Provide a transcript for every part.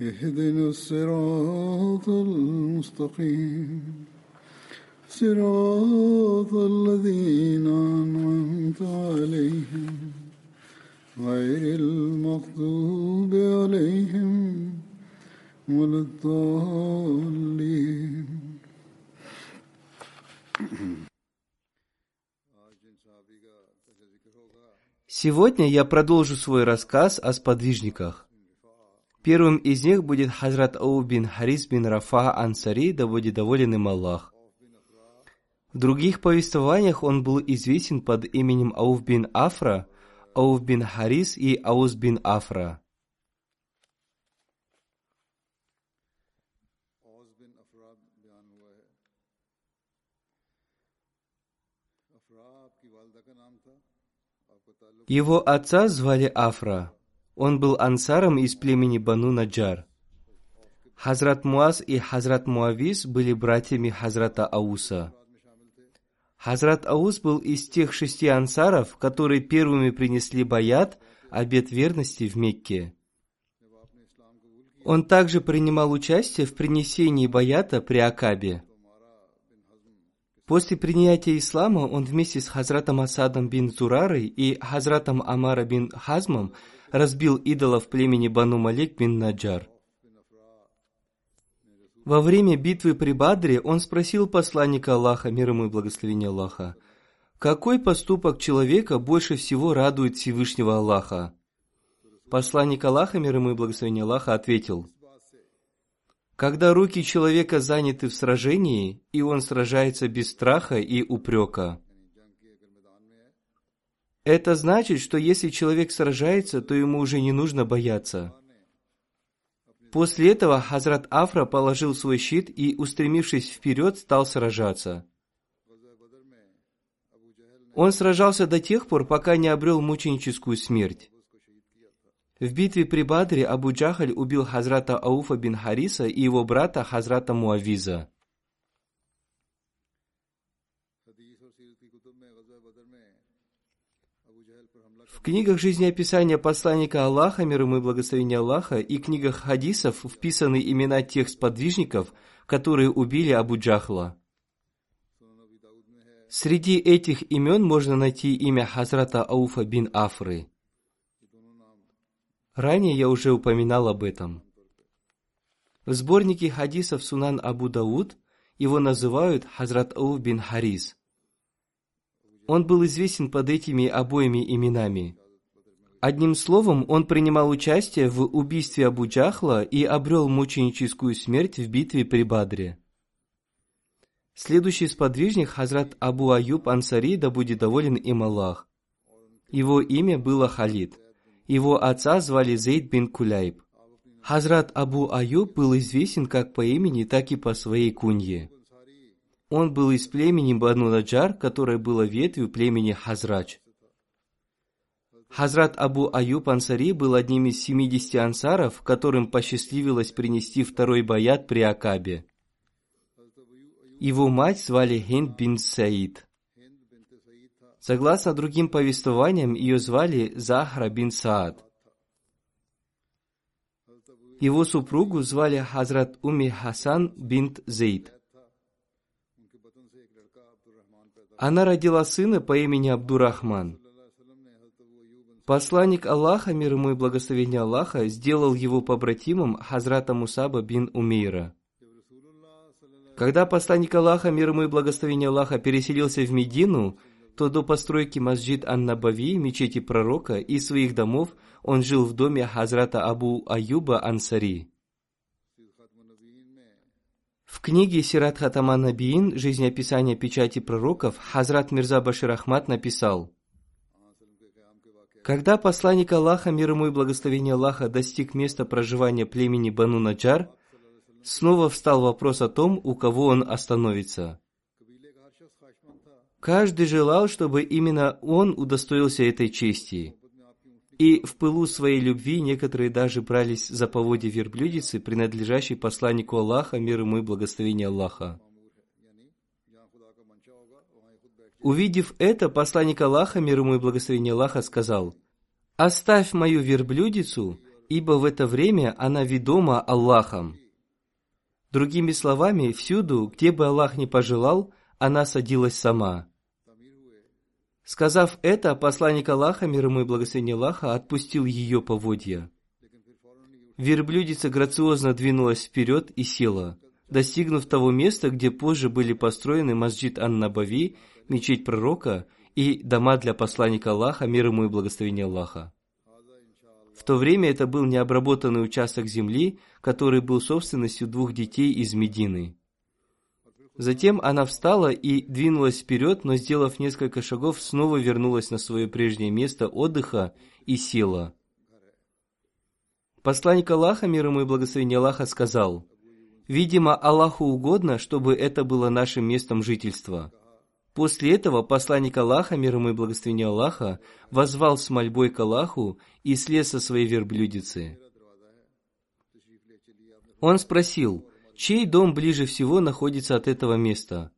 اهدنا الصراط المستقيم صراط الذين أنعمت عليهم غير المغضوب عليهم ولا الضالين Сегодня я продолжу свой рассказ о сподвижниках. Первым из них будет Хазрат Ау бин Харис бин Рафа Ансари, да будет доволен им Аллах. В других повествованиях он был известен под именем Ауф бин Афра, Ауф бин Харис и Аус бин Афра. Его отца звали Афра. Он был ансаром из племени Бану Наджар. Хазрат Муаз и Хазрат Муавис были братьями Хазрата Ауса. Хазрат Аус был из тех шести ансаров, которые первыми принесли баят, обет верности в Мекке. Он также принимал участие в принесении баята при Акабе. После принятия ислама он вместе с Хазратом Асадом бин Зурарой и Хазратом Амара бин Хазмом разбил идолов племени Бану Малик бин Наджар. Во время битвы при Бадре он спросил посланника Аллаха, мир ему и благословение Аллаха, какой поступок человека больше всего радует Всевышнего Аллаха? Посланник Аллаха, мир ему и благословение Аллаха, ответил, когда руки человека заняты в сражении, и он сражается без страха и упрека. Это значит, что если человек сражается, то ему уже не нужно бояться. После этого Хазрат Афра положил свой щит и, устремившись вперед, стал сражаться. Он сражался до тех пор, пока не обрел мученическую смерть. В битве при Бадре Абу Джахаль убил Хазрата Ауфа бин Хариса и его брата Хазрата Муавиза. В книгах жизнеописания посланника Аллаха, мир ему и благословения Аллаха, и книгах хадисов вписаны имена тех сподвижников, которые убили Абу Джахла. Среди этих имен можно найти имя Хазрата Ауфа бин Афры. Ранее я уже упоминал об этом. В сборнике хадисов Сунан Абу Дауд его называют Хазрат Ауф бин Харис. Он был известен под этими обоими именами. Одним словом, он принимал участие в убийстве Абу Джахла и обрел мученическую смерть в битве при Бадре. Следующий сподвижник Хазрат Абу Аюб Ансари, да будет доволен им Аллах. Его имя было Халид. Его отца звали Зейд бин Куляйб. Хазрат Абу Аюб был известен как по имени, так и по своей кунье. Он был из племени Бану Наджар, которое было ветвью племени Хазрач. Хазрат Абу Аюб Ансари был одним из 70 ансаров, которым посчастливилось принести второй баят при Акабе. Его мать звали Хинд бин Саид. Согласно другим повествованиям, ее звали Захра бин Саад. Его супругу звали Хазрат Уми Хасан бинт Зейд. Она родила сына по имени Абдурахман. Посланник Аллаха, мир ему и благословение Аллаха, сделал его побратимом Хазрата Мусаба бин Умейра. Когда посланник Аллаха, мир ему и благословение Аллаха, переселился в Медину, то до постройки Масджид Ан-Набави, мечети пророка, и своих домов он жил в доме Хазрата Абу Аюба Ансари. В книге Сират Хатаман Набиин «Жизнеописание печати пророков» Хазрат Мирза Башир Ахмад написал – когда посланник Аллаха, мир ему и благословение Аллаха, достиг места проживания племени Бану Наджар, снова встал вопрос о том, у кого он остановится. Каждый желал, чтобы именно он удостоился этой чести. И в пылу своей любви некоторые даже брались за поводья верблюдицы, принадлежащей посланнику Аллаха, мир ему и благословение Аллаха. Увидев это, посланник Аллаха, мир ему и благословение Аллаха, сказал, «Оставь мою верблюдицу, ибо в это время она ведома Аллахом». Другими словами, всюду, где бы Аллах не пожелал, она садилась сама. Сказав это, посланник Аллаха, мир ему и благословение Аллаха, отпустил ее поводья. Верблюдица грациозно двинулась вперед и села, достигнув того места, где позже были построены масджид Ан-Набави мечеть пророка и дома для посланника Аллаха, мир ему и благословение Аллаха. В то время это был необработанный участок земли, который был собственностью двух детей из Медины. Затем она встала и двинулась вперед, но, сделав несколько шагов, снова вернулась на свое прежнее место отдыха и села. Посланник Аллаха, мир ему и благословение Аллаха, сказал, «Видимо, Аллаху угодно, чтобы это было нашим местом жительства». После этого посланник Аллаха, мир ему и благословение Аллаха, возвал с мольбой к Аллаху и слез со своей верблюдицы. Он спросил, чей дом ближе всего находится от этого места?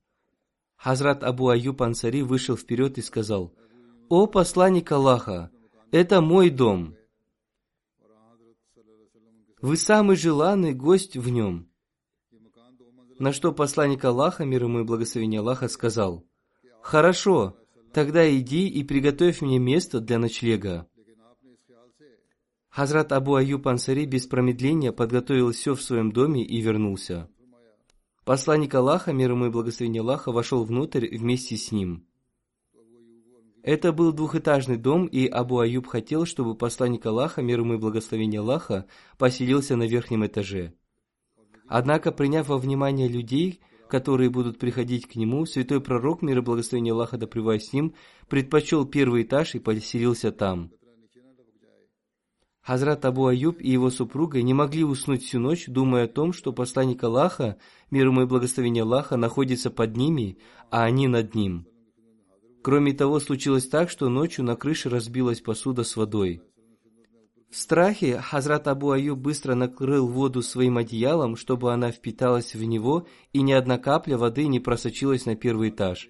Хазрат Абу Аюб Ансари вышел вперед и сказал, «О посланник Аллаха, это мой дом. Вы самый желанный гость в нем». На что посланник Аллаха, мир ему и благословение Аллаха, сказал, Хорошо, тогда иди и приготовь мне место для ночлега. Хазрат Абу Аюб Ансари без промедления подготовил все в своем доме и вернулся. Посланник Аллаха, мир ему и благословение Аллаха, вошел внутрь вместе с ним. Это был двухэтажный дом, и Абу Аюб хотел, чтобы посланник Аллаха, мир ему и благословение Аллаха, поселился на верхнем этаже. Однако, приняв во внимание людей, которые будут приходить к нему, святой пророк, мир и благословение Аллаха да с ним, предпочел первый этаж и поселился там. Хазрат Абу Аюб и его супруга не могли уснуть всю ночь, думая о том, что посланник Аллаха, мир ему и благословение Аллаха, находится под ними, а они над ним. Кроме того, случилось так, что ночью на крыше разбилась посуда с водой. В страхе Хазрат Абу Аюб быстро накрыл воду своим одеялом, чтобы она впиталась в него, и ни одна капля воды не просочилась на первый этаж.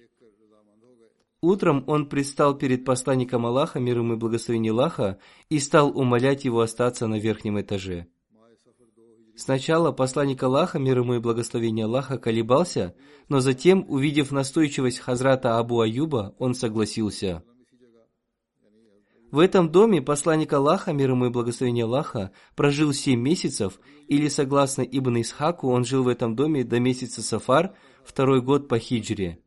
Утром он предстал перед посланником Аллаха, мир ему и благословение Аллаха, и стал умолять его остаться на верхнем этаже. Сначала посланник Аллаха, мир ему и благословение Аллаха, колебался, но затем, увидев настойчивость Хазрата Абу Аюба, он согласился – в этом доме посланник Аллаха, мир ему и благословение Аллаха, прожил семь месяцев, или, согласно Ибн Исхаку, он жил в этом доме до месяца Сафар, второй год по хиджре.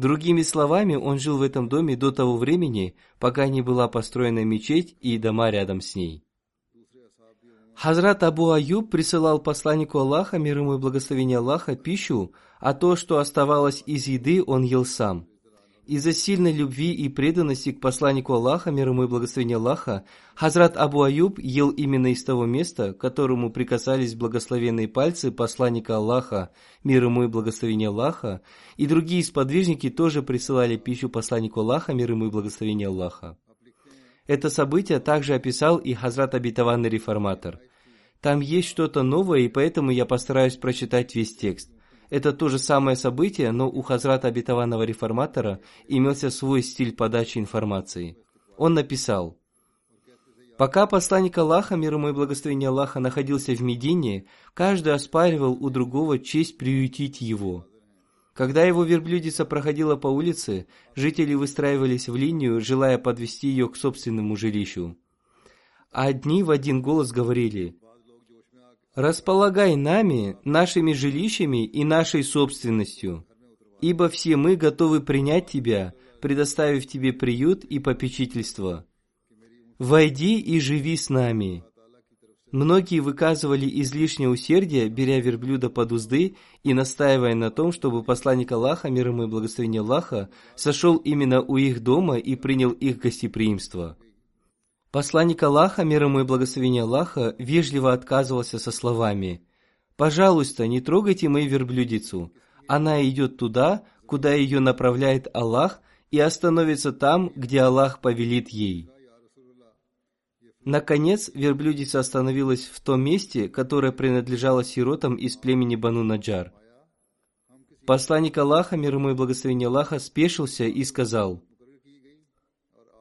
Другими словами, он жил в этом доме до того времени, пока не была построена мечеть и дома рядом с ней. Хазрат Абу Аюб присылал посланнику Аллаха, мир ему и благословение Аллаха, пищу, а то, что оставалось из еды, он ел сам. Из-за сильной любви и преданности к посланнику Аллаха, мир ему и благословение Аллаха, Хазрат Абу Аюб ел именно из того места, к которому прикасались благословенные пальцы посланника Аллаха, мир ему и благословение Аллаха, и другие сподвижники тоже присылали пищу посланнику Аллаха, мир ему и благословение Аллаха. Это событие также описал и Хазрат Абитаванный Реформатор. Там есть что-то новое, и поэтому я постараюсь прочитать весь текст. Это то же самое событие, но у Хазрата обетованного реформатора имелся свой стиль подачи информации. Он написал, Пока посланник Аллаха, мир ему и благословение Аллаха, находился в Медине, каждый оспаривал у другого честь приютить его. Когда его верблюдица проходила по улице, жители выстраивались в линию, желая подвести ее к собственному жилищу. А одни в один голос говорили «Располагай нами, нашими жилищами и нашей собственностью, ибо все мы готовы принять тебя, предоставив тебе приют и попечительство. Войди и живи с нами». Многие выказывали излишнее усердие, беря верблюда под узды и настаивая на том, чтобы посланник Аллаха, мир ему и благословение Аллаха, сошел именно у их дома и принял их гостеприимство. Посланник Аллаха, мир ему и благословение Аллаха, вежливо отказывался со словами «Пожалуйста, не трогайте мою верблюдицу. Она идет туда, куда ее направляет Аллах, и остановится там, где Аллах повелит ей». Наконец, верблюдица остановилась в том месте, которое принадлежало сиротам из племени Бану Наджар. Посланник Аллаха, мир ему и благословение Аллаха, спешился и сказал,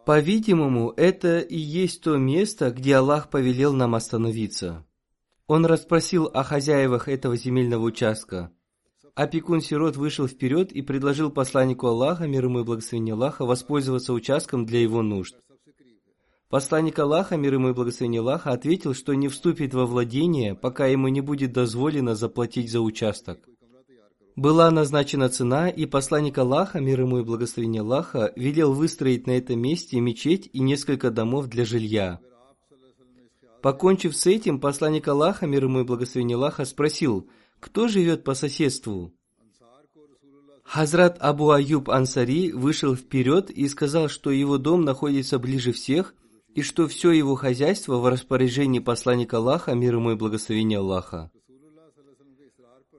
«По-видимому, это и есть то место, где Аллах повелел нам остановиться». Он расспросил о хозяевах этого земельного участка. Опекун сирот вышел вперед и предложил посланнику Аллаха, мир ему и благословение Аллаха, воспользоваться участком для его нужд. Посланник Аллаха, мир ему и благословение Аллаха, ответил, что не вступит во владение, пока ему не будет дозволено заплатить за участок. Была назначена цена, и посланник Аллаха, мир ему и благословение Аллаха, велел выстроить на этом месте мечеть и несколько домов для жилья. Покончив с этим, посланник Аллаха, мир ему и благословение Аллаха, спросил, кто живет по соседству? Хазрат Абу Аюб Ансари вышел вперед и сказал, что его дом находится ближе всех – и что все его хозяйство в распоряжении посланника Аллаха, мир ему и благословения Аллаха.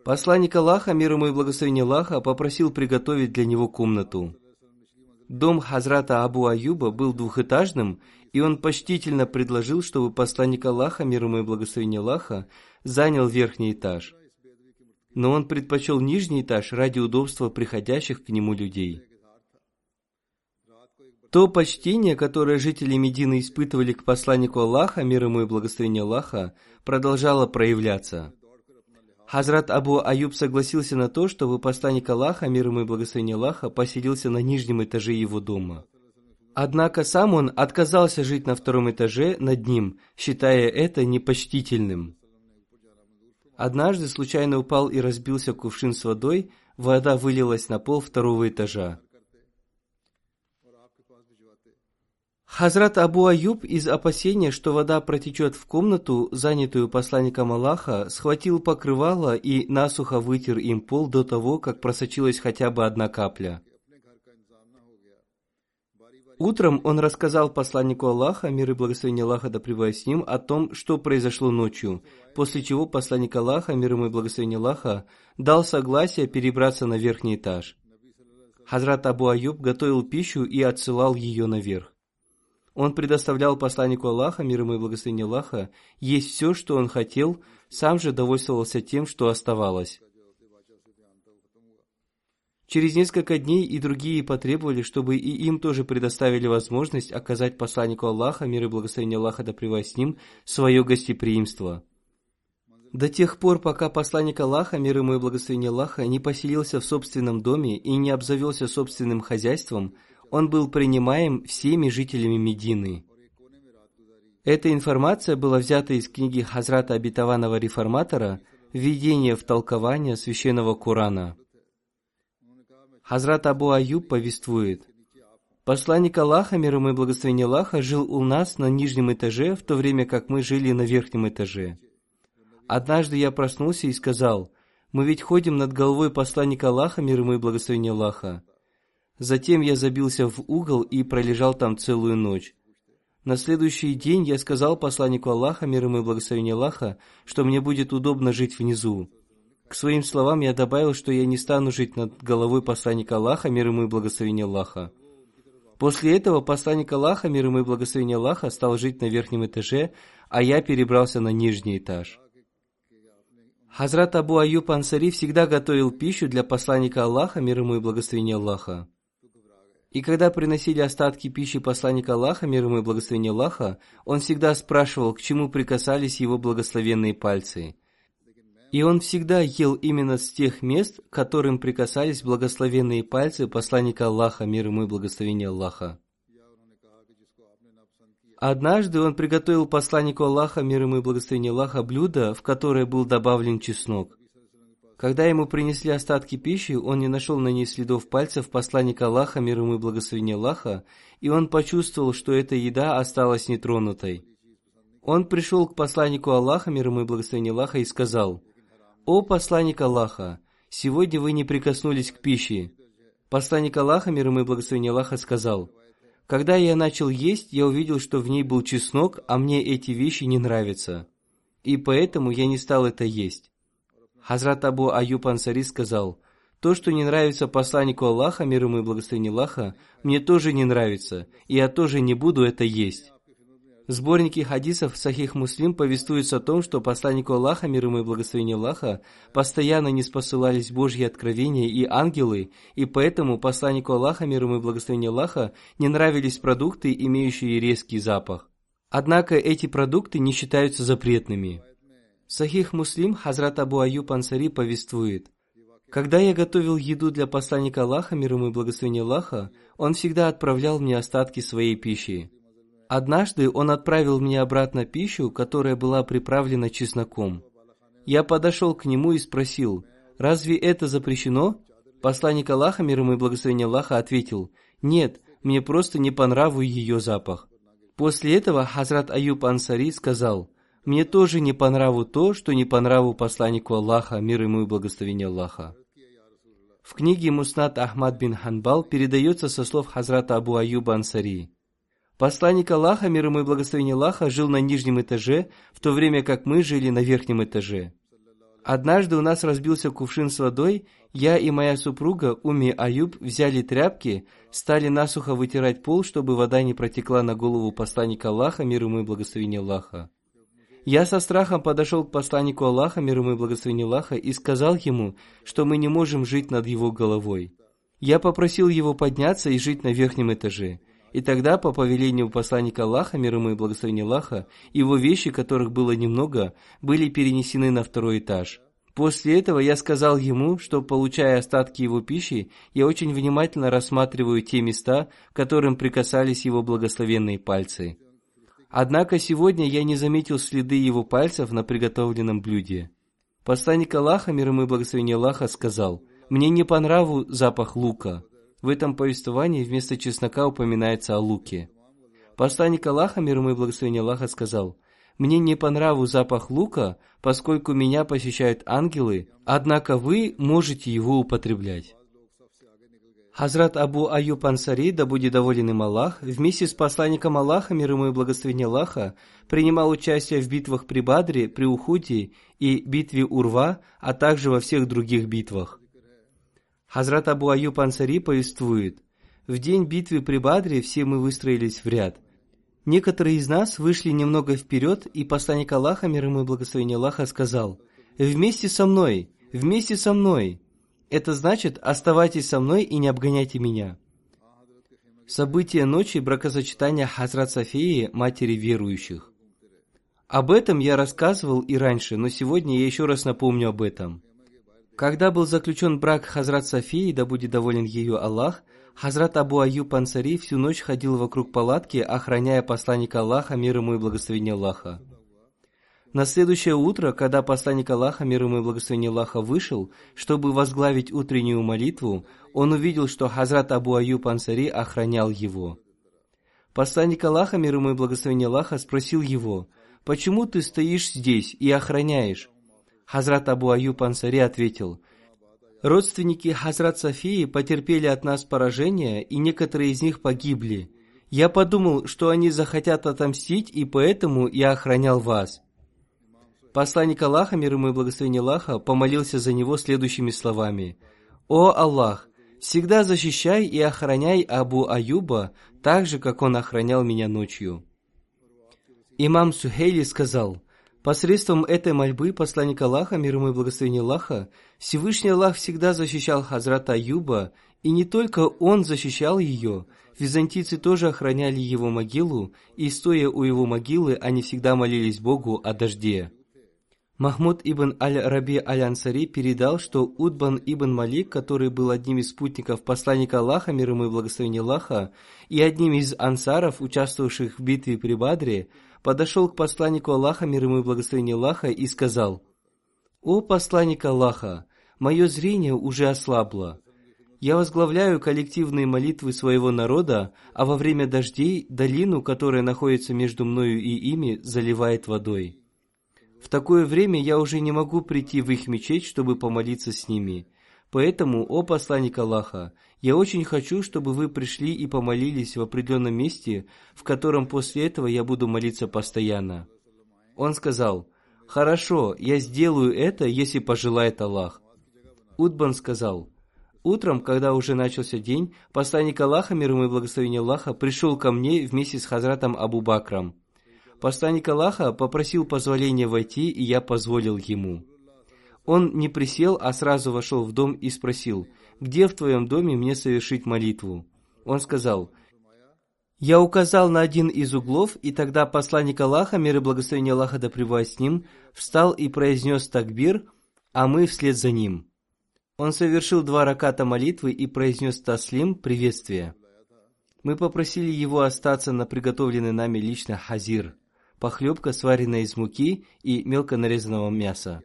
Посланник Аллаха, мир ему и благословения Аллаха, попросил приготовить для него комнату. Дом Хазрата Абу Аюба был двухэтажным, и он почтительно предложил, чтобы посланник Аллаха, мир ему и благословения Аллаха, занял верхний этаж. Но он предпочел нижний этаж ради удобства приходящих к нему людей. То почтение, которое жители Медины испытывали к посланнику Аллаха, мир ему и благословение Аллаха, продолжало проявляться. Хазрат Абу Аюб согласился на то, чтобы посланник Аллаха, мир ему и благословение Аллаха, поселился на нижнем этаже его дома. Однако сам он отказался жить на втором этаже над ним, считая это непочтительным. Однажды случайно упал и разбился кувшин с водой, вода вылилась на пол второго этажа. Хазрат Абу Аюб из опасения, что вода протечет в комнату, занятую посланником Аллаха, схватил покрывало и насухо вытер им пол до того, как просочилась хотя бы одна капля. Утром он рассказал посланнику Аллаха, мир и благословение Аллаха да с ним, о том, что произошло ночью, после чего посланник Аллаха, мир и благословение Аллаха, дал согласие перебраться на верхний этаж. Хазрат Абу Аюб готовил пищу и отсылал ее наверх. Он предоставлял посланнику Аллаха, мир ему и благословение Аллаха, есть все, что он хотел, сам же довольствовался тем, что оставалось. Через несколько дней и другие потребовали, чтобы и им тоже предоставили возможность оказать посланнику Аллаха, мир и благословение Аллаха да с ним, свое гостеприимство. До тех пор, пока посланник Аллаха, мир ему и благословение Аллаха, не поселился в собственном доме и не обзавелся собственным хозяйством – он был принимаем всеми жителями Медины. Эта информация была взята из книги Хазрата Обетованного Реформатора «Введение в толкование священного Корана». Хазрат Абу Аюб повествует, Посланник Аллаха, мир ему и благословение Аллаха, жил у нас на нижнем этаже, в то время как мы жили на верхнем этаже. Однажды я проснулся и сказал, мы ведь ходим над головой посланника Аллаха, мир ему и благословение Аллаха. Затем я забился в угол и пролежал там целую ночь. На следующий день я сказал посланнику Аллаха, мир ему и благословение Аллаха, что мне будет удобно жить внизу. К своим словам я добавил, что я не стану жить над головой посланника Аллаха, мир ему и благословение Аллаха. После этого посланник Аллаха, мир ему и благословение Аллаха, стал жить на верхнем этаже, а я перебрался на нижний этаж. Хазрат Абу Аюб Ансари всегда готовил пищу для посланника Аллаха, мир ему и благословение Аллаха. И когда приносили остатки пищи посланника Аллаха, мир ему и благословение Аллаха, он всегда спрашивал, к чему прикасались его благословенные пальцы. И он всегда ел именно с тех мест, к которым прикасались благословенные пальцы посланника Аллаха, мир ему и благословение Аллаха. Однажды он приготовил посланнику Аллаха, мир ему и благословение Аллаха, блюдо, в которое был добавлен чеснок. Когда ему принесли остатки пищи, он не нашел на ней следов пальцев посланника Аллаха, мир ему и благословение Аллаха, и он почувствовал, что эта еда осталась нетронутой. Он пришел к посланнику Аллаха, мир ему и благословение Аллаха, и сказал, «О посланник Аллаха, сегодня вы не прикоснулись к пище». Посланник Аллаха, мир ему и благословение Аллаха, сказал, «Когда я начал есть, я увидел, что в ней был чеснок, а мне эти вещи не нравятся, и поэтому я не стал это есть». Хазрат Абу Аюб Ансари сказал, «То, что не нравится посланнику Аллаха, мир ему и благословение Аллаха, мне тоже не нравится, и я тоже не буду это есть». В сборнике хадисов Сахих Муслим повествуется о том, что посланнику Аллаха, мир ему и благословение Аллаха, постоянно не спосылались Божьи откровения и ангелы, и поэтому посланнику Аллаха, мир ему и благословение Аллаха, не нравились продукты, имеющие резкий запах. Однако эти продукты не считаются запретными. Сахих Муслим Хазрат Абу Аюб Ансари повествует, «Когда я готовил еду для посланника Аллаха, мир ему и благословение Аллаха, он всегда отправлял мне остатки своей пищи. Однажды он отправил мне обратно пищу, которая была приправлена чесноком. Я подошел к нему и спросил, «Разве это запрещено?» Посланник Аллаха, мир ему и благословение Аллаха, ответил, «Нет, мне просто не по нраву ее запах». После этого Хазрат Аюб Ансари сказал, мне тоже не по нраву то, что не по нраву посланнику Аллаха, мир ему и благословение Аллаха. В книге Муснат Ахмад бин Ханбал передается со слов Хазрата Абу Аюба Ансари. Посланник Аллаха, мир ему и благословение Аллаха, жил на нижнем этаже, в то время как мы жили на верхнем этаже. Однажды у нас разбился кувшин с водой, я и моя супруга Уми Аюб взяли тряпки, стали насухо вытирать пол, чтобы вода не протекла на голову посланника Аллаха, мир ему и благословение Аллаха. Я со страхом подошел к посланнику Аллаха, мир ему и благословение Аллаха, и сказал ему, что мы не можем жить над его головой. Я попросил его подняться и жить на верхнем этаже. И тогда, по повелению посланника Аллаха, мир ему и благословение Аллаха, его вещи, которых было немного, были перенесены на второй этаж. После этого я сказал ему, что, получая остатки его пищи, я очень внимательно рассматриваю те места, к которым прикасались его благословенные пальцы. Однако сегодня я не заметил следы его пальцев на приготовленном блюде. Посланник Аллаха, мир ему и благословение Аллаха, сказал, «Мне не по нраву запах лука». В этом повествовании вместо чеснока упоминается о луке. Посланник Аллаха, мир ему и благословение Аллаха, сказал, «Мне не по нраву запах лука, поскольку меня посещают ангелы, однако вы можете его употреблять». Хазрат Абу Аюб Ансари, да будет доволен им Аллах, вместе с посланником Аллаха, мир ему и благословение Аллаха, принимал участие в битвах при Бадре, при Ухуде и битве Урва, а также во всех других битвах. Хазрат Абу Аюб Ансари повествует, «В день битвы при Бадре все мы выстроились в ряд. Некоторые из нас вышли немного вперед, и посланник Аллаха, мир ему и благословение Аллаха, сказал, «Вместе со мной! Вместе со мной!» Это значит, оставайтесь со мной и не обгоняйте меня. События ночи бракосочетания Хазрат Софии, матери верующих. Об этом я рассказывал и раньше, но сегодня я еще раз напомню об этом. Когда был заключен брак Хазрат Софии, да будет доволен ее Аллах, Хазрат Абу Аюб Ансари всю ночь ходил вокруг палатки, охраняя посланника Аллаха, мир ему и благословение Аллаха. На следующее утро, когда посланник Аллаха, мир ему и благословение Аллаха, вышел, чтобы возглавить утреннюю молитву, он увидел, что Хазрат Абу Аюб Ансари охранял его. Посланник Аллаха, мир ему и благословение Аллаха, спросил его, «Почему ты стоишь здесь и охраняешь?» Хазрат Абу Аюб Ансари ответил, «Родственники Хазрат Софии потерпели от нас поражение, и некоторые из них погибли. Я подумал, что они захотят отомстить, и поэтому я охранял вас». Посланник Аллаха, мир ему и благословение Аллаха, помолился за него следующими словами. «О Аллах, всегда защищай и охраняй Абу Аюба, так же, как он охранял меня ночью». Имам Сухейли сказал, посредством этой мольбы посланник Аллаха, мир ему и благословение Аллаха, Всевышний Аллах всегда защищал Хазрата Аюба, и не только он защищал ее, византийцы тоже охраняли его могилу, и стоя у его могилы, они всегда молились Богу о дожде. Махмуд ибн Аль-Раби Аль-Ансари передал, что Удбан ибн Малик, который был одним из спутников посланника Аллаха, мир ему и благословение Аллаха, и одним из ансаров, участвовавших в битве при Бадре, подошел к посланнику Аллаха, мир ему и благословение Аллаха, и сказал, «О посланник Аллаха, мое зрение уже ослабло. Я возглавляю коллективные молитвы своего народа, а во время дождей долину, которая находится между мною и ими, заливает водой». В такое время я уже не могу прийти в их мечеть, чтобы помолиться с ними. Поэтому, о посланник Аллаха, я очень хочу, чтобы вы пришли и помолились в определенном месте, в котором после этого я буду молиться постоянно. Он сказал, «Хорошо, я сделаю это, если пожелает Аллах». Удбан сказал, Утром, когда уже начался день, посланник Аллаха, мир ему и благословение Аллаха, пришел ко мне вместе с Хазратом Абу Бакром. Посланник Аллаха попросил позволения войти, и я позволил ему. Он не присел, а сразу вошел в дом и спросил, «Где в твоем доме мне совершить молитву?» Он сказал, «Я указал на один из углов, и тогда посланник Аллаха, мир и благословение Аллаха да с ним, встал и произнес такбир, а мы вслед за ним». Он совершил два раката молитвы и произнес таслим, приветствие. Мы попросили его остаться на приготовленный нами лично хазир – похлебка, сваренная из муки и мелко нарезанного мяса.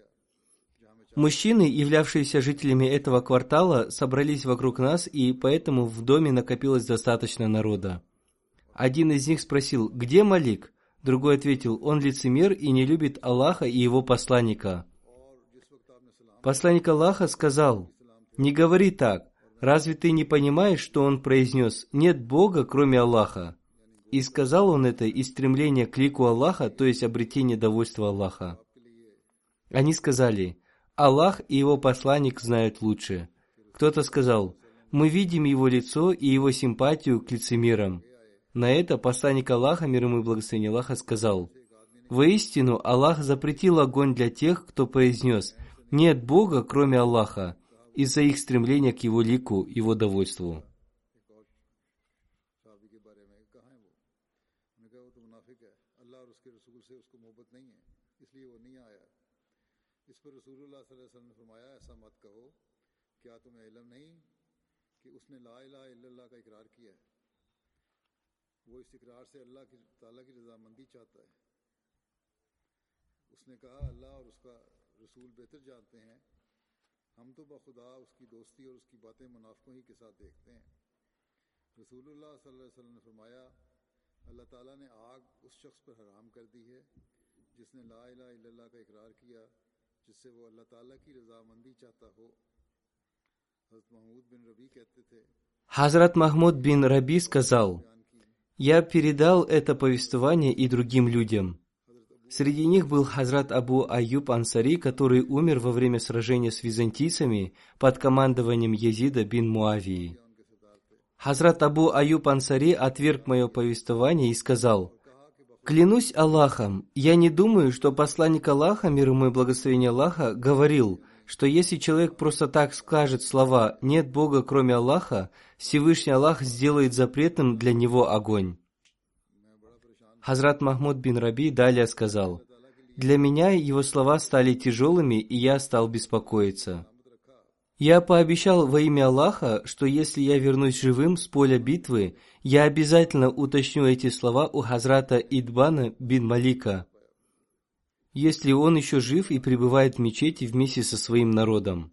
Мужчины, являвшиеся жителями этого квартала, собрались вокруг нас, и поэтому в доме накопилось достаточно народа. Один из них спросил, где Малик? Другой ответил, он лицемер и не любит Аллаха и его посланника. Посланник Аллаха сказал, не говори так, разве ты не понимаешь, что он произнес, нет Бога, кроме Аллаха? И сказал он это из стремления к лику Аллаха, то есть обретение довольства Аллаха. Они сказали, Аллах и его посланник знают лучше. Кто-то сказал, мы видим его лицо и его симпатию к лицемерам. На это посланник Аллаха, мир ему и благословение Аллаха, сказал, «Воистину, Аллах запретил огонь для тех, кто произнес, нет Бога, кроме Аллаха, из-за их стремления к его лику, его довольству». وہ استقرار سے اللہ کی تعالیٰ کی رضا مندی چاہتا ہے۔ اس نے کہا، اللہ اور اس کا رسول بہتر جانتے ہیں۔ ہم تو بخدا اس کی دوستی اور اس کی باتیں منافقوں ہی کے ساتھ دیکھتے ہیں۔ رسول اللہ صلی اللہ علیہ وسلم نے فرمایا، اللہ تعالیٰ نے آگ اس شخص پر حرام کر دی ہے جس نے لا الہ الا اللہ کا اقرار کیا، جس سے وہ اللہ تعالیٰ کی رضا مندی چاہتا ہو۔ حضرت محمود بن ربی کہتے تھے، حضرت محمود بن ربیس کا ذاؤ «Я передал это повествование и другим людям. Среди них был Хазрат Абу Аюб Ансари, который умер во время сражения с византийцами под командованием Езида бин Муавии. Хазрат Абу Аюб Ансари отверг мое повествование и сказал, «Клянусь Аллахом, я не думаю, что посланник Аллаха, мир ему и благословение Аллаха, говорил – что если человек просто так скажет слова «нет Бога, кроме Аллаха», Всевышний Аллах сделает запретным для него огонь. Хазрат Махмуд бин Раби далее сказал, «Для меня его слова стали тяжелыми, и я стал беспокоиться. Я пообещал во имя Аллаха, что если я вернусь живым с поля битвы, я обязательно уточню эти слова у Хазрата Идбана бин Малика, если он еще жив и пребывает в мечети вместе со своим народом.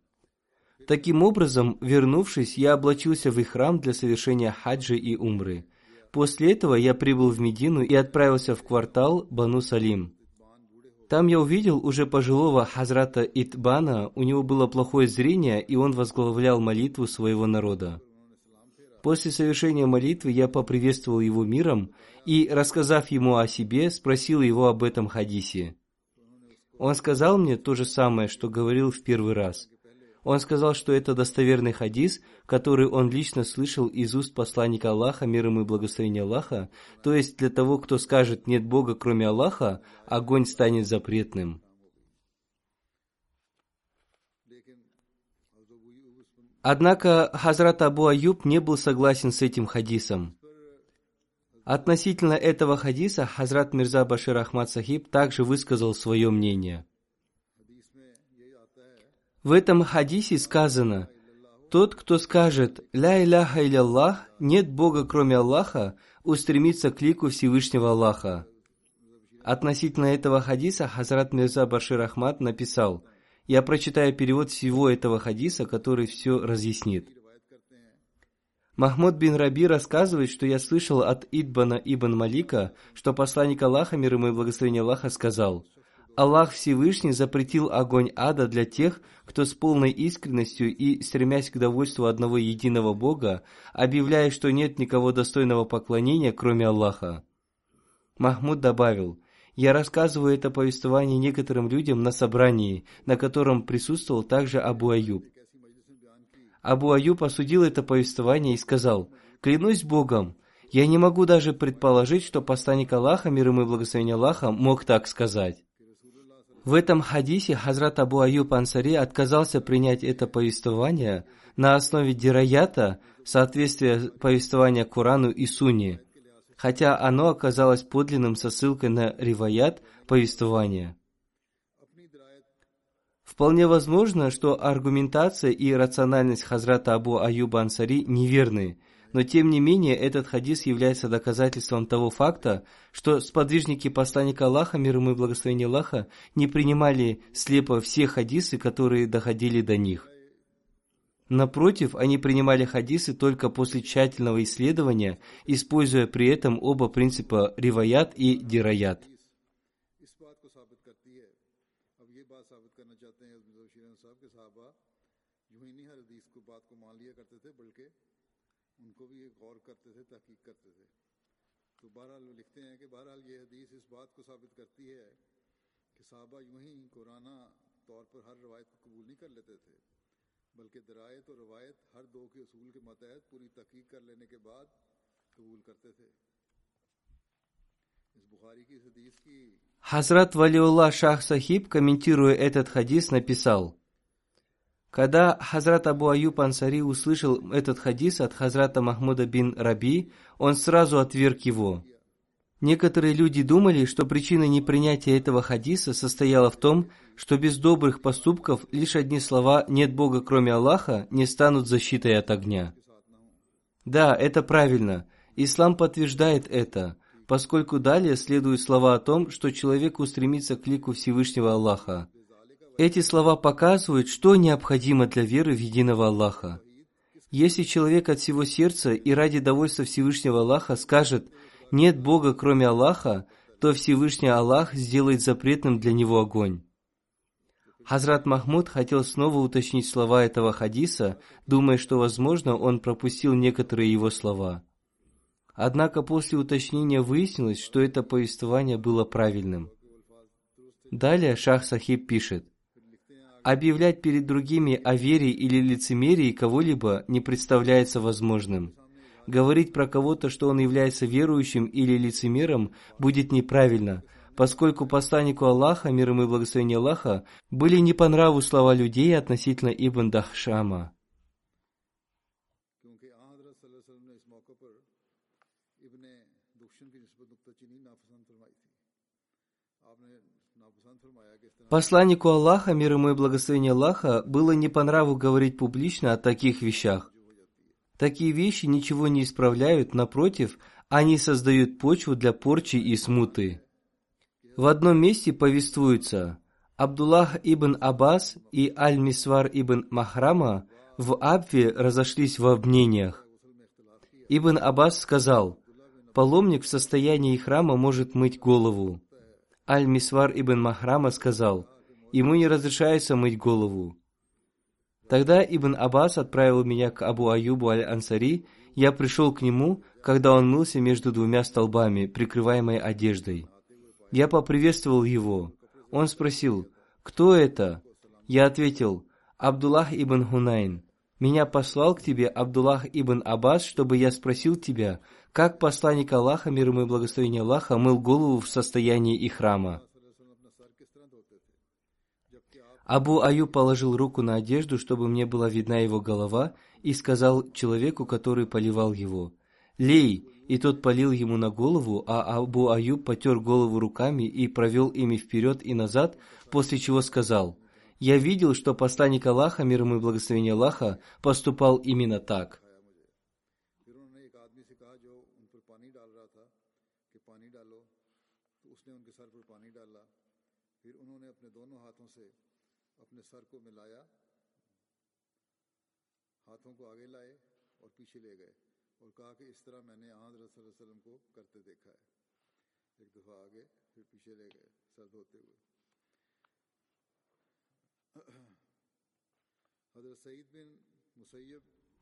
Таким образом, вернувшись, я облачился в их храм для совершения хаджи и умры. После этого я прибыл в Медину и отправился в квартал Бану Салим. Там я увидел уже пожилого Хазрата Итбана, у него было плохое зрение, и он возглавлял молитву своего народа. После совершения молитвы я поприветствовал его миром и, рассказав ему о себе, спросил его об этом хадисе. Он сказал мне то же самое, что говорил в первый раз. Он сказал, что это достоверный хадис, который он лично слышал из уст посланника Аллаха, мир ему и благословения Аллаха, то есть для того, кто скажет «нет Бога, кроме Аллаха», огонь станет запретным. Однако Хазрат Абу Аюб не был согласен с этим хадисом. Относительно этого хадиса Хазрат Мирза Башир Ахмад Сахиб также высказал свое мнение. В этом хадисе сказано, тот, кто скажет «Ля иляха Аллах», нет Бога кроме Аллаха, устремится к лику Всевышнего Аллаха. Относительно этого хадиса Хазрат Мирза Башир Ахмад написал, я прочитаю перевод всего этого хадиса, который все разъяснит. Махмуд бин Раби рассказывает, что я слышал от Идбана ибн Малика, что посланник Аллаха, мир ему и благословение Аллаха, сказал, Аллах Всевышний запретил огонь ада для тех, кто с полной искренностью и стремясь к довольству одного единого Бога, объявляя, что нет никого достойного поклонения, кроме Аллаха. Махмуд добавил, я рассказываю это повествование некоторым людям на собрании, на котором присутствовал также Абу Аюб. Абу Аюб осудил это повествование и сказал, «Клянусь Богом, я не могу даже предположить, что посланник Аллаха, мир ему и благословение Аллаха, мог так сказать». В этом хадисе Хазрат Абу Аюб Ансари отказался принять это повествование на основе дираята, соответствия повествования Корану и Сунне, хотя оно оказалось подлинным со ссылкой на риваят повествования. Вполне возможно, что аргументация и рациональность Хазрата Абу Аюба Ансари неверны, но тем не менее этот хадис является доказательством того факта, что сподвижники посланника Аллаха, мир ему и благословение Аллаха, не принимали слепо все хадисы, которые доходили до них. Напротив, они принимали хадисы только после тщательного исследования, используя при этом оба принципа риваят и کرتے ہیں حضرت شیران صاحب کے صحابہ، یوں ہی نہیں ہر حدیث کو، بات کو مان لیا کرتے تھے، بلکہ ان کو بھی غور کرتے تھے، تحقیق کرتے تھے۔ تو بہرحال وہ لکھتے ہیں کہ بہرحال یہ حدیث اس بات کو ثابت کرتی ہے کہ صحابہ یوں ہی قرآنہ طور پر ہر روایت کو قبول نہیں کر لیتے تھے، بلکہ درایت اور روایت ہر دو کے اصول کے متحد پوری تحقیق کر لینے کے بعد قبول کرتے تھے۔ Хазрат Валиулла Шах Сахиб, комментируя этот хадис, написал, Когда Хазрат Абу Аюб Ансари услышал этот хадис от Хазрата Махмуда бин Раби, он сразу отверг его. Некоторые люди думали, что причина непринятия этого хадиса состояла в том, что без добрых поступков лишь одни слова «нет Бога кроме Аллаха» не станут защитой от огня. Да, это правильно. Ислам подтверждает это, поскольку далее следуют слова о том, что человек устремится к лику Всевышнего Аллаха. Эти слова показывают, что необходимо для веры в единого Аллаха. Если человек от всего сердца и ради довольства Всевышнего Аллаха скажет «нет Бога, кроме Аллаха», то Всевышний Аллах сделает запретным для него огонь. Хазрат Махмуд хотел снова уточнить слова этого хадиса, думая, что, возможно, он пропустил некоторые его слова. Однако после уточнения выяснилось, что это повествование было правильным. Далее Шах Сахиб пишет, Объявлять перед другими о вере или лицемерии кого-либо не представляется возможным. Говорить про кого-то, что он является верующим или лицемером, будет неправильно, поскольку посланнику Аллаха, мир ему и благословение Аллаха, были не по нраву слова людей относительно Ибн Дахшама. Посланнику Аллаха, мир ему и благословение Аллаха, было не по нраву говорить публично о таких вещах. Такие вещи ничего не исправляют, напротив, они создают почву для порчи и смуты. В одном месте повествуется, Абдуллах ибн Аббас и Аль-Мисвар ибн Махрама в Абве разошлись во мнениях. Ибн Аббас сказал, паломник в состоянии храма может мыть голову. Аль-Мисвар ибн Махрама сказал, ему не разрешается мыть голову. Тогда Ибн Аббас отправил меня к Абу Аюбу Аль-Ансари, я пришел к нему, когда он мылся между двумя столбами, прикрываемой одеждой. Я поприветствовал его. Он спросил, «Кто это?» Я ответил, «Абдуллах ибн Хунайн». Меня послал к тебе Абдуллах ибн Аббас, чтобы я спросил тебя, как посланник Аллаха, мир ему и благословение Аллаха, мыл голову в состоянии ихрама. Абу Аюб положил руку на одежду, чтобы мне была видна его голова, и сказал человеку, который поливал его, «Лей!» И тот полил ему на голову, а Абу Аюб потер голову руками и провел ими вперед и назад, после чего сказал, Я видел, что посланник Аллаха, мир ему и благословение Аллаха, поступал именно так.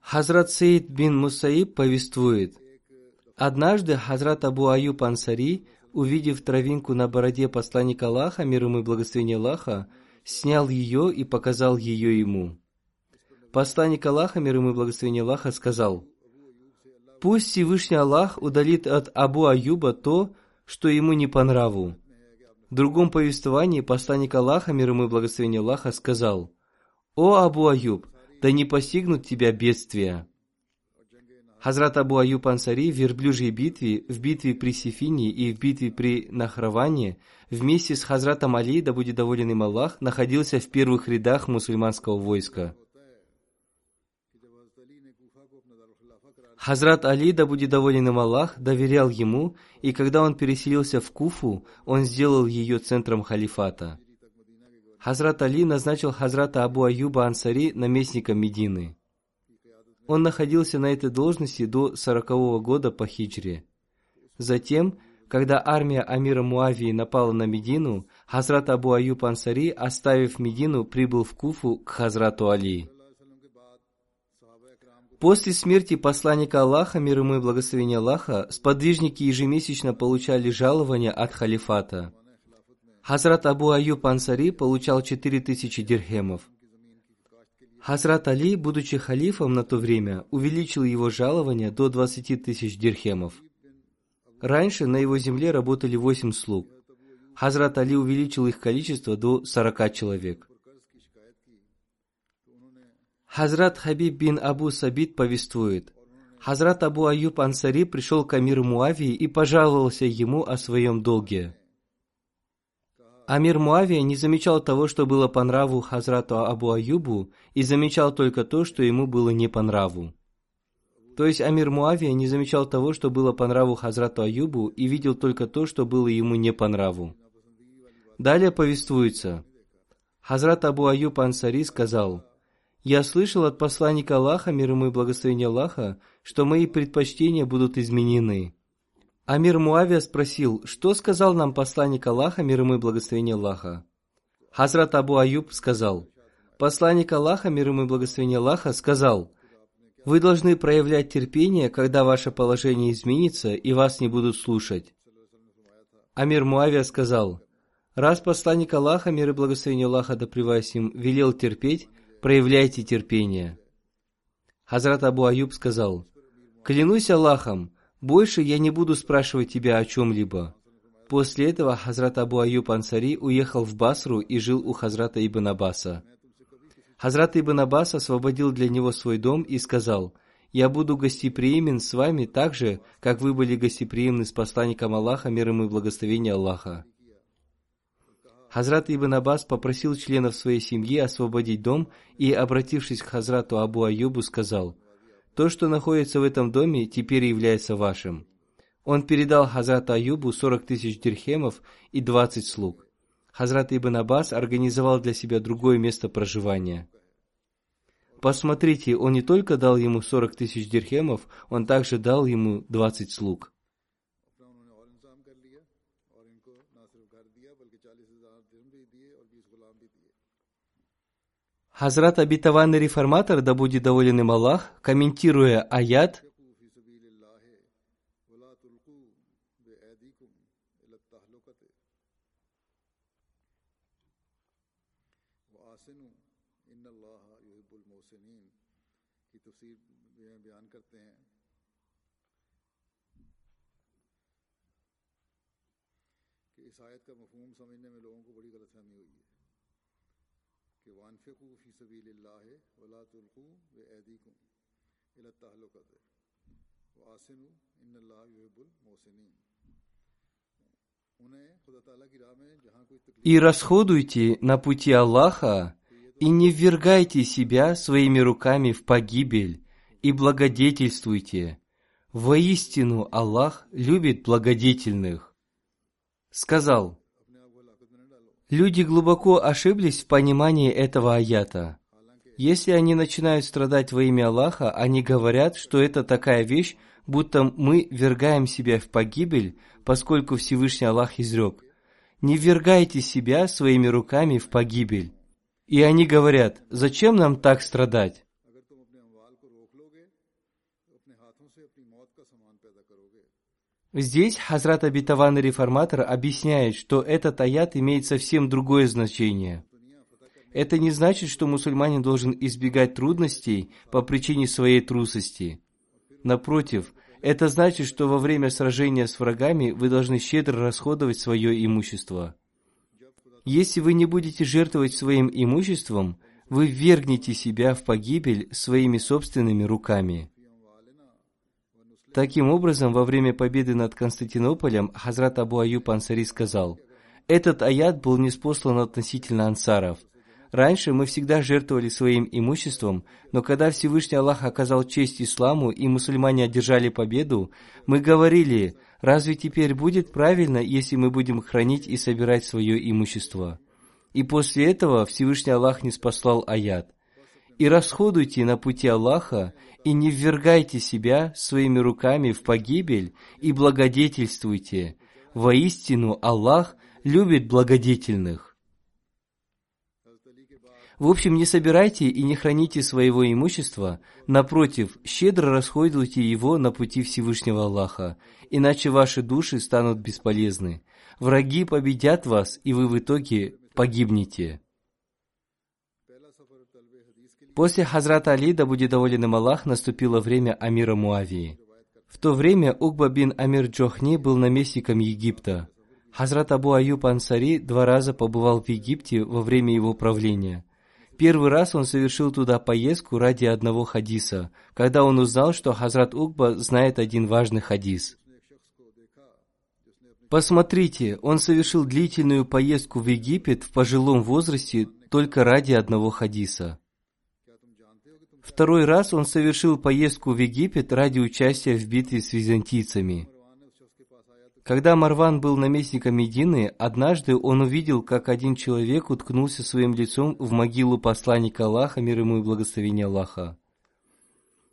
Хазрат Сейд бин Мусаиб повествует, Однажды Хазрат Абу Аюб Ансари, увидев травинку на бороде посланника Аллаха, мир ему и благословение Аллаха, снял ее и показал ее ему. Посланник Аллаха, мир ему и благословение Аллаха, сказал, «Пусть Всевышний Аллах удалит от Абу Аюба то, что ему не по нраву». В другом повествовании посланник Аллаха, мир ему и благословение Аллаха, сказал, «О Абу Аюб, да не постигнут тебя бедствия». Хазрат Абу Аюб Ансари в верблюжьей битве, в битве при Сифине и в битве при Нахраване вместе с Хазратом Али, да будет доволен им Аллах, находился в первых рядах мусульманского войска. Хазрат Али, да будет доволен им Аллах, доверял ему, и когда он переселился в Куфу, он сделал ее центром халифата. Хазрат Али назначил Хазрата Абу Аюба Ансари наместником Медины. Он находился на этой должности до сорокового года по хиджре. Затем, когда армия Амира Муавии напала на Медину, Хазрат Абу Аюб Ансари, оставив Медину, прибыл в Куфу к Хазрату Али. После смерти посланника Аллаха, мир ему и благословение Аллаха, сподвижники ежемесячно получали жалования от халифата. Хазрат Абу Аюб Ансари получал 4000 дирхемов. Хазрат Али, будучи халифом на то время, увеличил его жалование до 20 тысяч дирхемов. Раньше на его земле работали 8 слуг. Хазрат Али увеличил их количество до 40 человек. Хазрат Хабиб бин Абу Сабит повествует, Хазрат Абу Аюб Ансари пришел к Амиру Муавии и пожаловался ему о своем долге. Амир Муавия не замечал того, что было по нраву Хазрату Абу Аюбу, и замечал только то, что ему было не по нраву. То есть Амир Муавия не замечал того, что было по нраву Хазрату Аюбу, и видел только то, что было ему не по нраву. Далее повествуется. Хазрат Абу Аюб Ансари сказал, «Я слышал от посланника Аллаха, мир ему и благословение Аллаха, что мои предпочтения будут изменены». Амир Муавия спросил, что сказал нам посланник Аллаха, мир ему и благословение Аллаха. Хазрат Абу Аюб сказал, посланник Аллаха, мир ему и благословение Аллаха, сказал, вы должны проявлять терпение, когда ваше положение изменится и вас не будут слушать. Амир Муавия сказал, раз посланник Аллаха, мир и благословение Аллаха, да им, велел терпеть, проявляйте терпение. Хазрат Абу Аюб сказал, клянусь Аллахом, больше я не буду спрашивать тебя о чем-либо. После этого Хазрат Абу Аюб Ансари уехал в Басру и жил у Хазрата Ибн Аббаса. Хазрат Ибн Аббас освободил для него свой дом и сказал, «Я буду гостеприимен с вами так же, как вы были гостеприимны с посланником Аллаха, мир ему и благословение Аллаха». Хазрат Ибн Аббас попросил членов своей семьи освободить дом и, обратившись к Хазрату Абу Аюбу, сказал, «То, что находится в этом доме, теперь является вашим». Он передал Хазрату Аюбу 40 тысяч дирхемов и 20 слуг. Хазрат Ибн Аббас организовал для себя другое место проживания. Посмотрите, он не только дал ему 40 тысяч дирхемов, он также дал ему 20 слуг. Хазрат обетованный реформатор, да будет доволен им Аллах, комментируя аят, آیت کا مفہوم سمجھنے میں لوگوں کو بڑی غلط فہمی ہوئی ہے и расходуйте на пути Аллаха, и не ввергайте себя своими руками в погибель, и благодетельствуйте. Воистину Аллах любит благодетельных. Сказал – люди глубоко ошиблись в понимании этого аята. Если они начинают страдать во имя Аллаха, они говорят, что это такая вещь, будто мы вергаем себя в погибель, поскольку Всевышний Аллах изрек. Не ввергайте себя своими руками в погибель. И они говорят, зачем нам так страдать? Здесь Хазрат Абитаван Реформатор объясняет, что этот аят имеет совсем другое значение – это не значит, что мусульманин должен избегать трудностей по причине своей трусости. Напротив, это значит, что во время сражения с врагами вы должны щедро расходовать свое имущество. Если вы не будете жертвовать своим имуществом, вы ввергнете себя в погибель своими собственными руками. Таким образом, во время победы над Константинополем Хазрат Абу Аюб Ансари сказал, этот аят был неспослан относительно ансаров – Раньше мы всегда жертвовали своим имуществом, но когда Всевышний Аллах оказал честь исламу и мусульмане одержали победу, мы говорили, разве теперь будет правильно, если мы будем хранить и собирать свое имущество? И после этого Всевышний Аллах не спаслал аят. «И расходуйте на пути Аллаха, и не ввергайте себя своими руками в погибель, и благодетельствуйте. Воистину Аллах любит благодетельных». В общем, не собирайте и не храните своего имущества, напротив, щедро расходуйте его на пути Всевышнего Аллаха, иначе ваши души станут бесполезны. Враги победят вас, и вы в итоге погибнете. После Хазрата Али, да будет доволен им Аллах, наступило время Амира Муавии. В то время Угба бин Амир Джохни был наместником Египта. Хазрат Абу Аюб Ансари два раза побывал в Египте во время его правления – Первый раз он совершил туда поездку ради одного хадиса, когда он узнал, что Хазрат Угба знает один важный хадис. Посмотрите, он совершил длительную поездку в Египет в пожилом возрасте только ради одного хадиса. Второй раз он совершил поездку в Египет ради участия в битве с византийцами – когда Марван был наместником Медины, однажды он увидел, как один человек уткнулся своим лицом в могилу посланника Аллаха, мир ему и благословение Аллаха.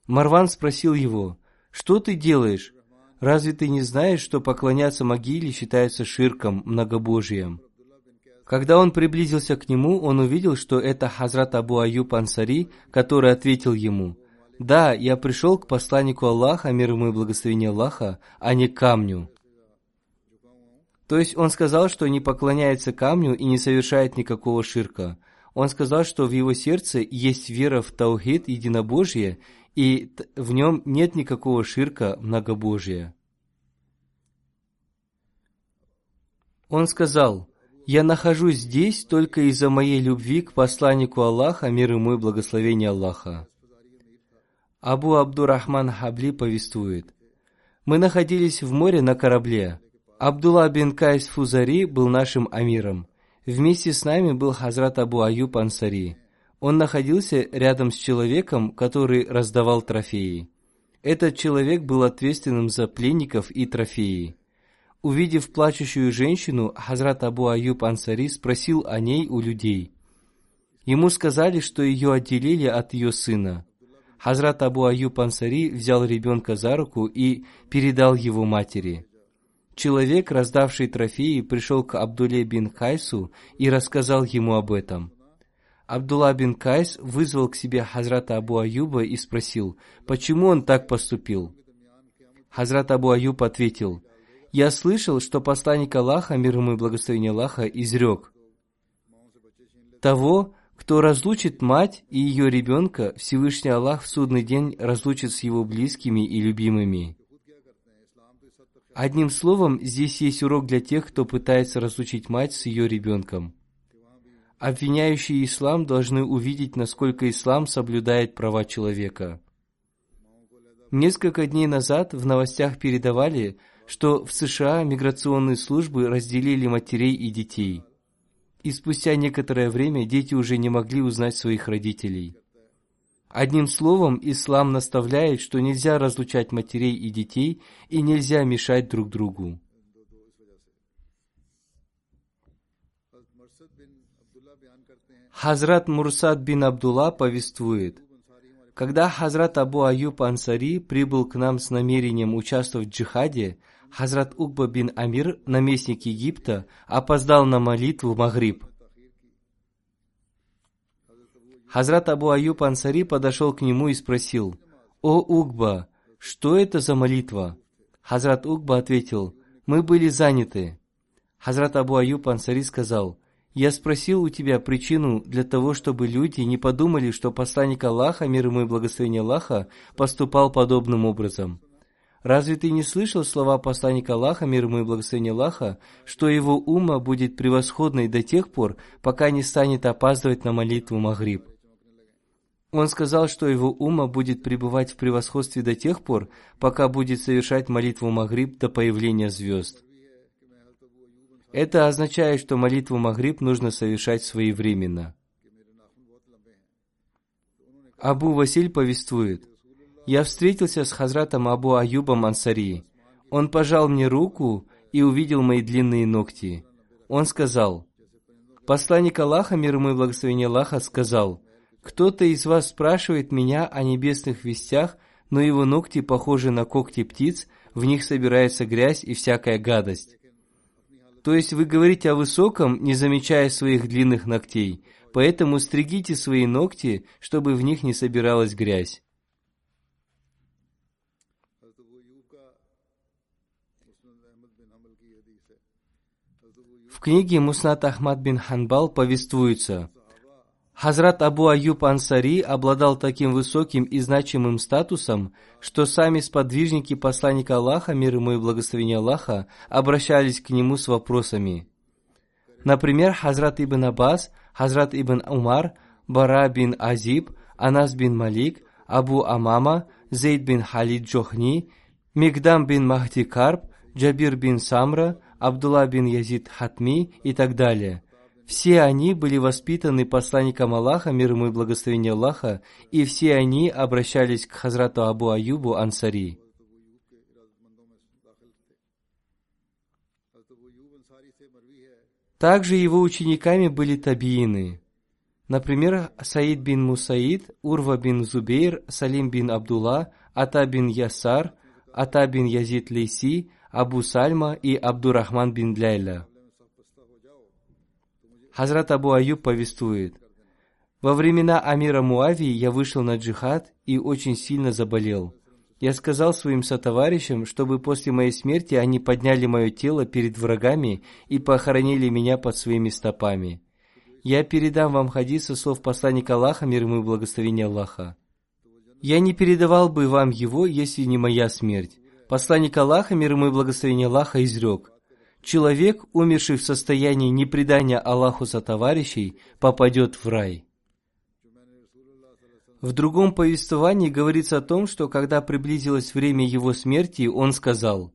Марван спросил его, «Что ты делаешь? Разве ты не знаешь, что поклоняться могиле считается ширком, многобожием?» Когда он приблизился к нему, он увидел, что это Хазрат Абу Аюб Ансари, который ответил ему, «Да, я пришел к посланнику Аллаха, мир ему и благословение Аллаха, а не к камню». То есть он сказал, что не поклоняется камню и не совершает никакого ширка. Он сказал, что в его сердце есть вера в Таухид, единобожие, и в нем нет никакого ширка, многобожия. Он сказал, «Я нахожусь здесь только из-за моей любви к посланнику Аллаха, мир ему и благословение Аллаха». Абу Абдурахман Хабли повествует, «Мы находились в море на корабле, Абдулла бин Кайс Фузари был нашим амиром. Вместе с нами был Хазрат Абу Аюб Ансари. Он находился рядом с человеком, который раздавал трофеи. Этот человек был ответственным за пленников и трофеи. Увидев плачущую женщину, Хазрат Абу Аюб Ансари спросил о ней у людей. Ему сказали, что ее отделили от ее сына. Хазрат Абу Аюб Ансари взял ребенка за руку и передал его матери. Человек, раздавший трофеи, пришел к Абдуле бин Кайсу и рассказал ему об этом. Абдулла бин Кайс вызвал к себе Хазрата Абу Аюба и спросил, почему он так поступил. Хазрат Абу Аюб ответил, «Я слышал, что посланник Аллаха, мир ему и благословение Аллаха, изрек, того, кто разлучит мать и ее ребенка, Всевышний Аллах в судный день разлучит с его близкими и любимыми. Одним словом, здесь есть урок для тех, кто пытается разлучить мать с ее ребенком. Обвиняющие ислам должны увидеть, насколько ислам соблюдает права человека. Несколько дней назад в новостях передавали, что в США миграционные службы разделили матерей и детей. и спустя некоторое время дети уже не могли узнать своих родителей. Одним словом, ислам наставляет, что нельзя разлучать матерей и детей и нельзя мешать друг другу. Хазрат Мурсад бин Абдулла повествует, когда Хазрат Абу Аюб Ансари прибыл к нам с намерением участвовать в джихаде, Хазрат Угба бин Амир, наместник Египта, опоздал на молитву в Магриб. Хазрат Абу Аюб Ансари подошел к нему и спросил, «О Угба, что это за молитва?» Хазрат Угба ответил, «Мы были заняты». Хазрат Абу Аюб Ансари сказал, «Я спросил у тебя причину для того, чтобы люди не подумали, что посланник Аллаха, мир ему и благословение Аллаха, поступал подобным образом». Разве ты не слышал слова посланника Аллаха, мир ему и благословение Аллаха, что его ума будет превосходной до тех пор, пока не станет опаздывать на молитву Магриб? Он сказал, что его ума будет пребывать в превосходстве до тех пор, пока будет совершать молитву Магриб до появления звезд. Это означает, что молитву Магриб нужно совершать своевременно. Абу Василь повествует – я встретился с Хазратом Абу Аюбом Ансари. Он пожал мне руку и увидел мои длинные ногти. Он сказал, Посланник Аллаха, мир ему и благословение Аллаха, сказал, «Кто-то из вас спрашивает меня о небесных вестях, но его ногти похожи на когти птиц, в них собирается грязь и всякая гадость». То есть вы говорите о высоком, не замечая своих длинных ногтей, поэтому стригите свои ногти, чтобы в них не собиралась грязь. В книге Муснат Ахмад бин Ханбал повествуется, Хазрат Абу Аюб Ансари обладал таким высоким и значимым статусом, что сами сподвижники посланника Аллаха, мир ему и благословение Аллаха, обращались к нему с вопросами. Например, Хазрат ибн Аббас, Хазрат ибн Умар, Бара бин Азиб, Анас бин Малик, Абу Амама, Зейд бин Халид Джохни, Мигдам бин Махди Карб, Джабир бин Самра, Абдулла бин Язид Хатми и так далее. Все они были воспитаны посланником Аллаха, мир ему и благословение Аллаха, и все они обращались к Хазрату Абу Аюбу Ансари. Также его учениками были табиины. Например, Саид бин Мусаид, Урва бин Зубейр, Салим бин Абдулла, Ата бин Ясар, Ата бин Язид Лейси, Абу Сальма и Абдурахман бин Ляйля. Хазрат Абу Аюб повествует, «Во времена Амира Муавии я вышел на джихад и очень сильно заболел. Я сказал своим сотоварищам, чтобы после моей смерти они подняли мое тело перед врагами и похоронили меня под своими стопами. Я передам вам хадис со слов посланника Аллаха, мир ему и благословение Аллаха. Я не передавал бы вам его, если не моя смерть. Посланник Аллаха, мир ему и благословение Аллаха, изрек, «Человек, умерший в состоянии непредания Аллаху за товарищей, попадет в рай». В другом повествовании говорится о том, что когда приблизилось время его смерти, он сказал,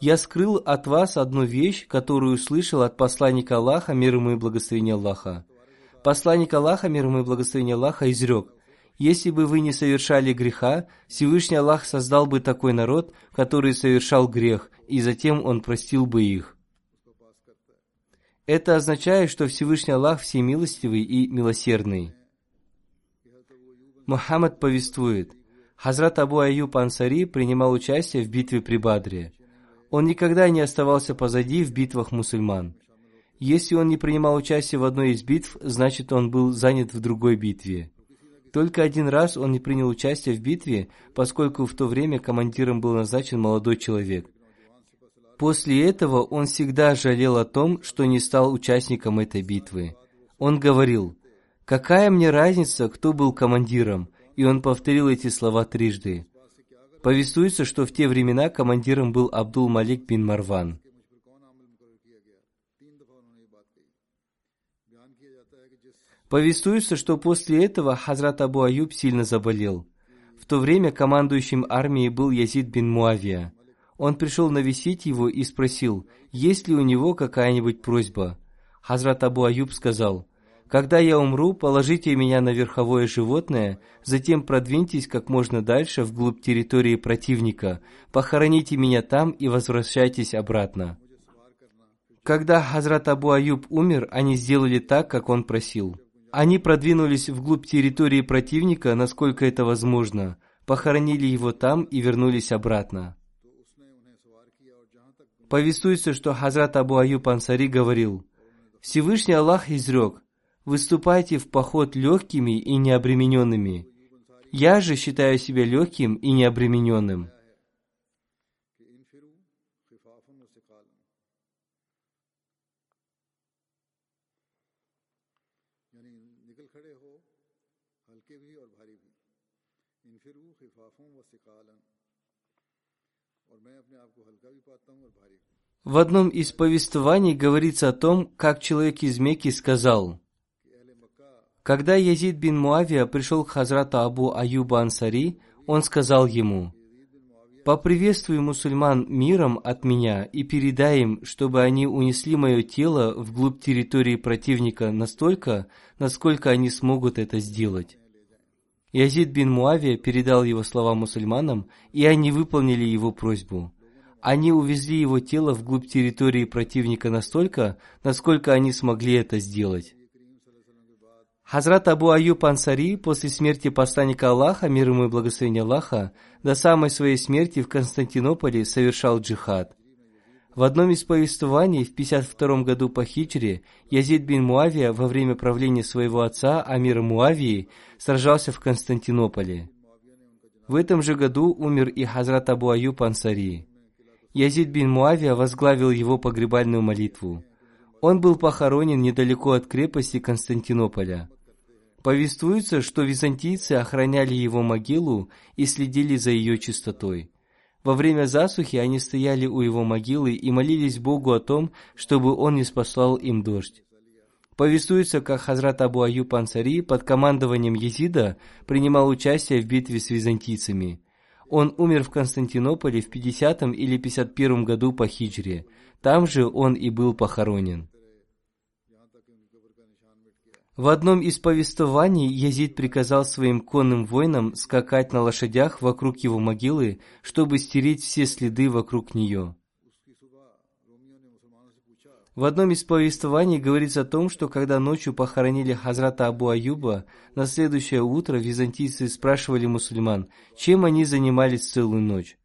«Я скрыл от вас одну вещь, которую услышал от посланника Аллаха, мир ему и благословение Аллаха». Посланник Аллаха, мир ему и благословение Аллаха, изрек, если бы вы не совершали греха, Всевышний Аллах создал бы такой народ, который совершал грех, и затем Он простил бы их. Это означает, что Всевышний Аллах всемилостивый и милосердный. Мухаммад повествует, Хазрат Абу Аюб Ансари принимал участие в битве при Бадре. Он никогда не оставался позади в битвах мусульман. Если он не принимал участие в одной из битв, значит он был занят в другой битве. Только один раз он не принял участие в битве, поскольку в то время командиром был назначен молодой человек. После этого он всегда жалел о том, что не стал участником этой битвы. Он говорил, «Какая мне разница, кто был командиром?» И он повторил эти слова трижды. Повествуется, что в те времена командиром был Абдул Малик бин Марван. Повествуется, что после этого Хазрат Абу Аюб сильно заболел. В то время командующим армией был Язид бин Муавия. Он пришел навестить его и спросил, есть ли у него какая-нибудь просьба. Хазрат Абу Аюб сказал, «Когда я умру, положите меня на верховое животное, затем продвиньтесь как можно дальше вглубь территории противника, похороните меня там и возвращайтесь обратно». Когда Хазрат Абу Аюб умер, они сделали так, как он просил. Они продвинулись вглубь территории противника, насколько это возможно, похоронили его там и вернулись обратно. Повествуется, что Хазрат Абу Аюб Ансари говорил, Всевышний Аллах изрек, выступайте в поход легкими и необремененными. Я же считаю себя легким и необремененным. В одном из повествований говорится о том, как человек из Мекки сказал, когда Язид бин Муавия пришел к Хазрату Абу Аюба Ансари, он сказал ему, «Поприветствуй мусульман миром от меня и передай им, чтобы они унесли мое тело вглубь территории противника настолько, насколько они смогут это сделать». Язид бин Муавия передал его слова мусульманам, и они выполнили его просьбу. Они увезли его тело вглубь территории противника настолько, насколько они смогли это сделать. Хазрат Абу Аюб Ансари после смерти посланника Аллаха, мир ему и благословение Аллаха, до самой своей смерти в Константинополе совершал джихад. В одном из повествований в 52 году по хиджре Язид бин Муавия во время правления своего отца Амира Муавии сражался в Константинополе. В этом же году умер и Хазрат Абу Аюб Ансари. Язид бин Муавия возглавил его погребальную молитву. Он был похоронен недалеко от крепости Константинополя. Повествуется, что византийцы охраняли его могилу и следили за ее чистотой. Во время засухи они стояли у его могилы и молились Богу о том, чтобы он не спаслал им дождь. Повествуется, как Хазрат Абу Аюб Ансари под командованием Езида принимал участие в битве с византийцами. Он умер в Константинополе в 50 или 51 году по хиджре. Там же он и был похоронен. В одном из повествований Язид приказал своим конным воинам скакать на лошадях вокруг его могилы, чтобы стереть все следы вокруг нее. В одном из повествований говорится о том, что когда ночью похоронили Хазрата Абу Аюба, на следующее утро византийцы спрашивали мусульман, чем они занимались целую ночь.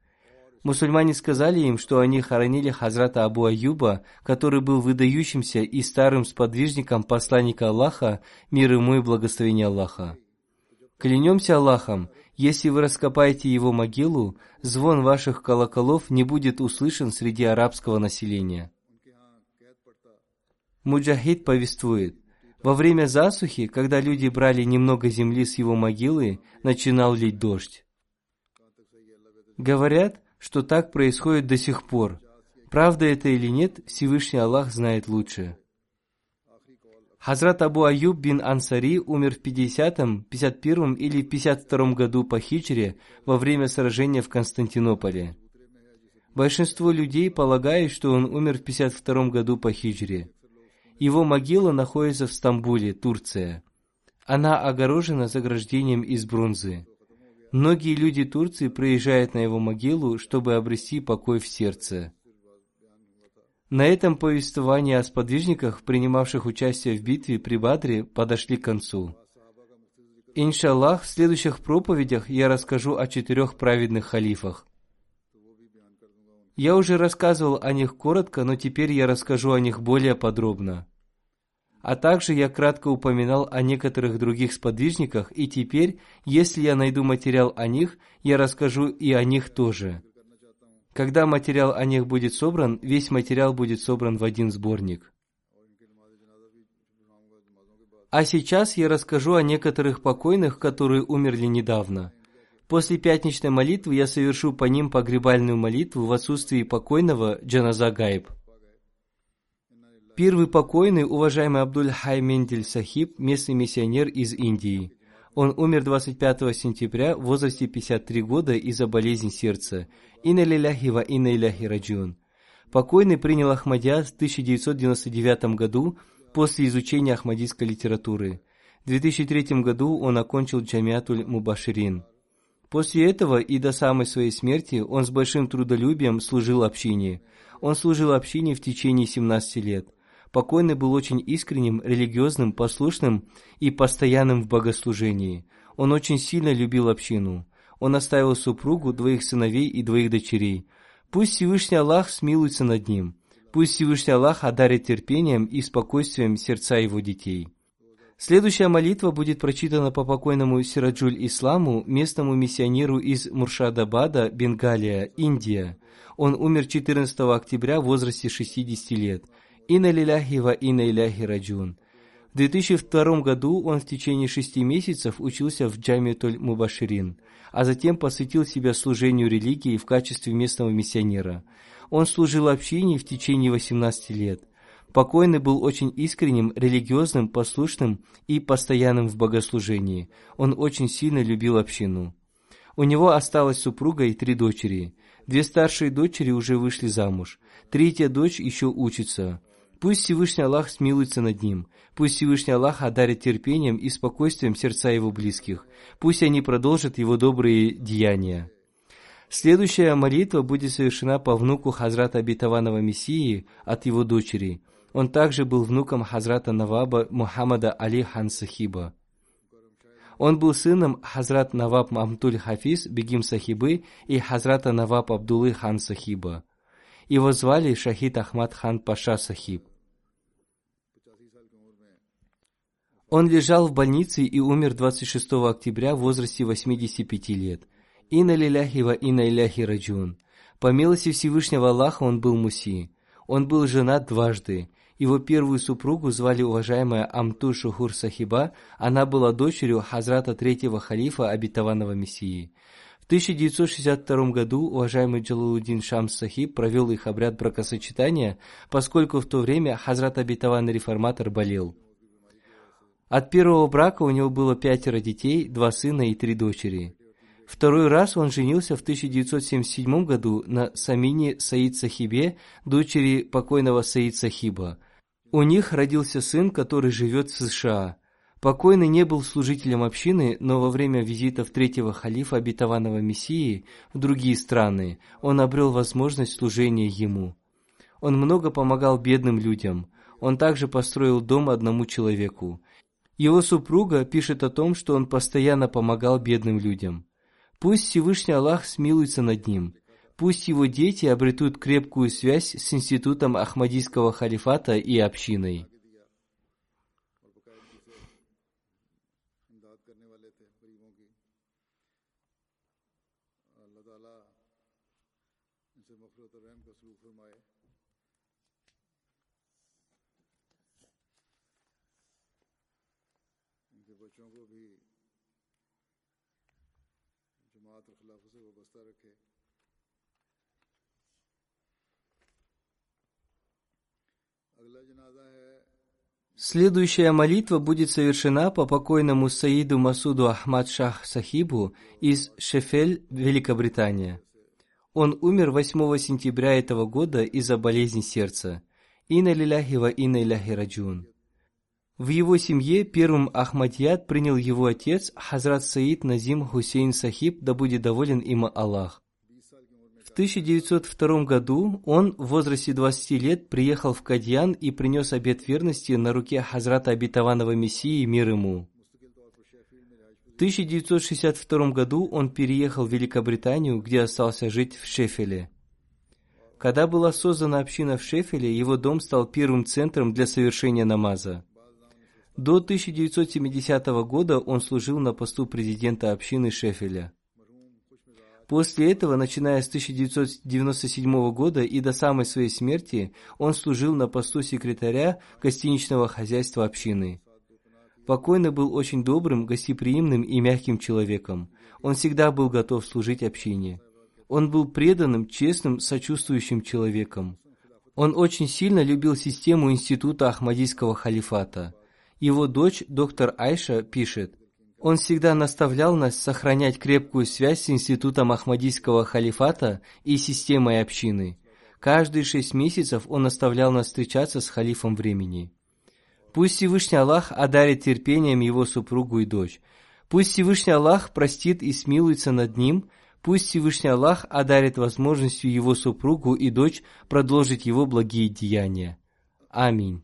Мусульмане сказали им, что они хоронили Хазрата Абу Аюба, который был выдающимся и старым сподвижником посланника Аллаха, мир ему и благословение Аллаха. Клянемся Аллахом, если вы раскопаете его могилу, звон ваших колоколов не будет услышан среди арабского населения. Муджахид повествует, во время засухи, когда люди брали немного земли с его могилы, начинал лить дождь. Говорят, что так происходит до сих пор. Правда это или нет, Всевышний Аллах знает лучше. Хазрат Абу Аюб бин Ансари умер в 50-м, 51-м или 52-м году по хиджре во время сражения в Константинополе. Большинство людей полагают, что он умер в 52-м году по хиджре. Его могила находится в Стамбуле, Турция. Она огорожена заграждением из бронзы. Многие люди Турции приезжают на его могилу, чтобы обрести покой в сердце. На этом повествования о сподвижниках, принимавших участие в битве при Бадре, подошли к концу. Иншаллах, в следующих проповедях я расскажу о четырех праведных халифах. Я уже рассказывал о них коротко, но теперь я расскажу о них более подробно. А также я кратко упоминал о некоторых других сподвижниках, и теперь, если я найду материал о них, я расскажу и о них тоже. Когда материал о них будет собран, весь материал будет собран в один сборник. А сейчас я расскажу о некоторых покойных, которые умерли недавно. После пятничной молитвы я совершу по ним погребальную молитву в отсутствии покойного Джаназа Гайб. Первый покойный, уважаемый Абдуль Хай Мендель Сахиб, местный миссионер из Индии. Он умер 25 сентября в возрасте 53 года из-за болезни сердца. Инна лиляхи ва инна иляхи раджун. Покойный принял Ахмадия в 1999 году после изучения ахмадийской литературы. В 2003 году он окончил Джамиатуль Мубаширин. После этого и до самой своей смерти он с большим трудолюбием служил общине. Он служил общине в течение 17 лет. Покойный был очень искренним, религиозным, послушным и постоянным в богослужении. Он очень сильно любил общину. Он оставил супругу, двоих сыновей и двоих дочерей. Пусть Всевышний Аллах смилуется над ним. Пусть Всевышний Аллах одарит терпением и спокойствием сердца его детей. Следующая молитва будет прочитана по покойному Сираджуль Исламу, местному миссионеру из Муршадабада, Бенгалия, Индия. Он умер 14 октября в возрасте 60 лет. Инна лиляхи ва инна иляхи раджун. В 2002 году он в течение шести месяцев учился в Джамиатуль Мубаширин, а затем посвятил себя служению религии в качестве местного миссионера. Он служил общине в течение 18 лет. Покойный был очень искренним, религиозным, послушным и постоянным в богослужении. Он очень сильно любил общину. У него осталась супруга и три дочери. Две старшие дочери уже вышли замуж. Третья дочь еще учится. Пусть Всевышний Аллах смилуется над ним. Пусть Всевышний Аллах одарит терпением и спокойствием сердца его близких. Пусть они продолжат его добрые деяния. Следующая молитва будет совершена по внуку Хазрата Обетованного Мессии от его дочери. Он также был внуком Хазрата Наваба Мухаммада Али Хан Сахиба. Он был сыном Хазрат Наваб Мамтуль Хафиз Бегим Сахибы и Хазрата Наваб Абдулы Хан Сахиба. Его звали Шахид Ахмад Хан Паша Сахиб. Он лежал в больнице и умер 26 октября в возрасте 85 лет. Инна лиляхи ва инна иляхи раджун. По милости Всевышнего Аллаха он был муси. Он был женат дважды. Его первую супругу звали уважаемая Амту Шухур Сахиба, она была дочерью Хазрата третьего халифа обетованного Мессии. В 1962 году уважаемый Джалалудин Шамс Сахиб провел их обряд бракосочетания, поскольку в то время Хазрат обетованный реформатор болел. От первого брака у него было пятеро детей, два сына и три дочери. Второй раз он женился в 1977 году на Самине Саид Сахибе, дочери покойного Саид Сахиба – у них родился сын, который живет в США. Покойный не был служителем общины, но во время визитов третьего халифа обетованного Мессии в другие страны он обрел возможность служения ему. Он много помогал бедным людям. Он также построил дом одному человеку. Его супруга пишет о том, что он постоянно помогал бедным людям. Пусть Всевышний Аллах смилуется над ним – Пусть его дети обретут крепкую связь с институтом Ахмадийского халифата и общиной. بچوں کو بھی جماعت اور خلافت سے وابستہ رکھے Следующая молитва будет совершена по покойному Саиду Масуду Ахмад Шах Сахибу из Шефель, Великобритания. Он умер 8 сентября этого года из-за болезни сердца. Инна лиляхи ва инна иляхи раджун. В его семье первым Ахмадьят принял его отец Хазрат Саид Назим Хусейн Сахиб, да будет доволен им Аллах. В 1902 году он в возрасте 20 лет приехал в Кадьян и принес обет верности на руке Хазрата Обетованного Мессии мир ему. В 1962 году он переехал в Великобританию, где остался жить в Шефеле. Когда была создана община в Шефеле, его дом стал первым центром для совершения намаза. До 1970 года он служил на посту президента общины Шефеля. После этого, начиная с 1997 года и до самой своей смерти, он служил на посту секретаря гостиничного хозяйства общины. Покойный был очень добрым, гостеприимным и мягким человеком. Он всегда был готов служить общине. Он был преданным, честным, сочувствующим человеком. Он очень сильно любил систему института Ахмадийского халифата. Его дочь, доктор Айша, пишет, он всегда наставлял нас сохранять крепкую связь с институтом Ахмадийского халифата и системой общины. Каждые шесть месяцев он наставлял нас встречаться с халифом времени. Пусть Всевышний Аллах одарит терпением его супругу и дочь. Пусть Всевышний Аллах простит и смилуется над ним. Пусть Всевышний Аллах одарит возможностью его супругу и дочь продолжить его благие деяния. Аминь.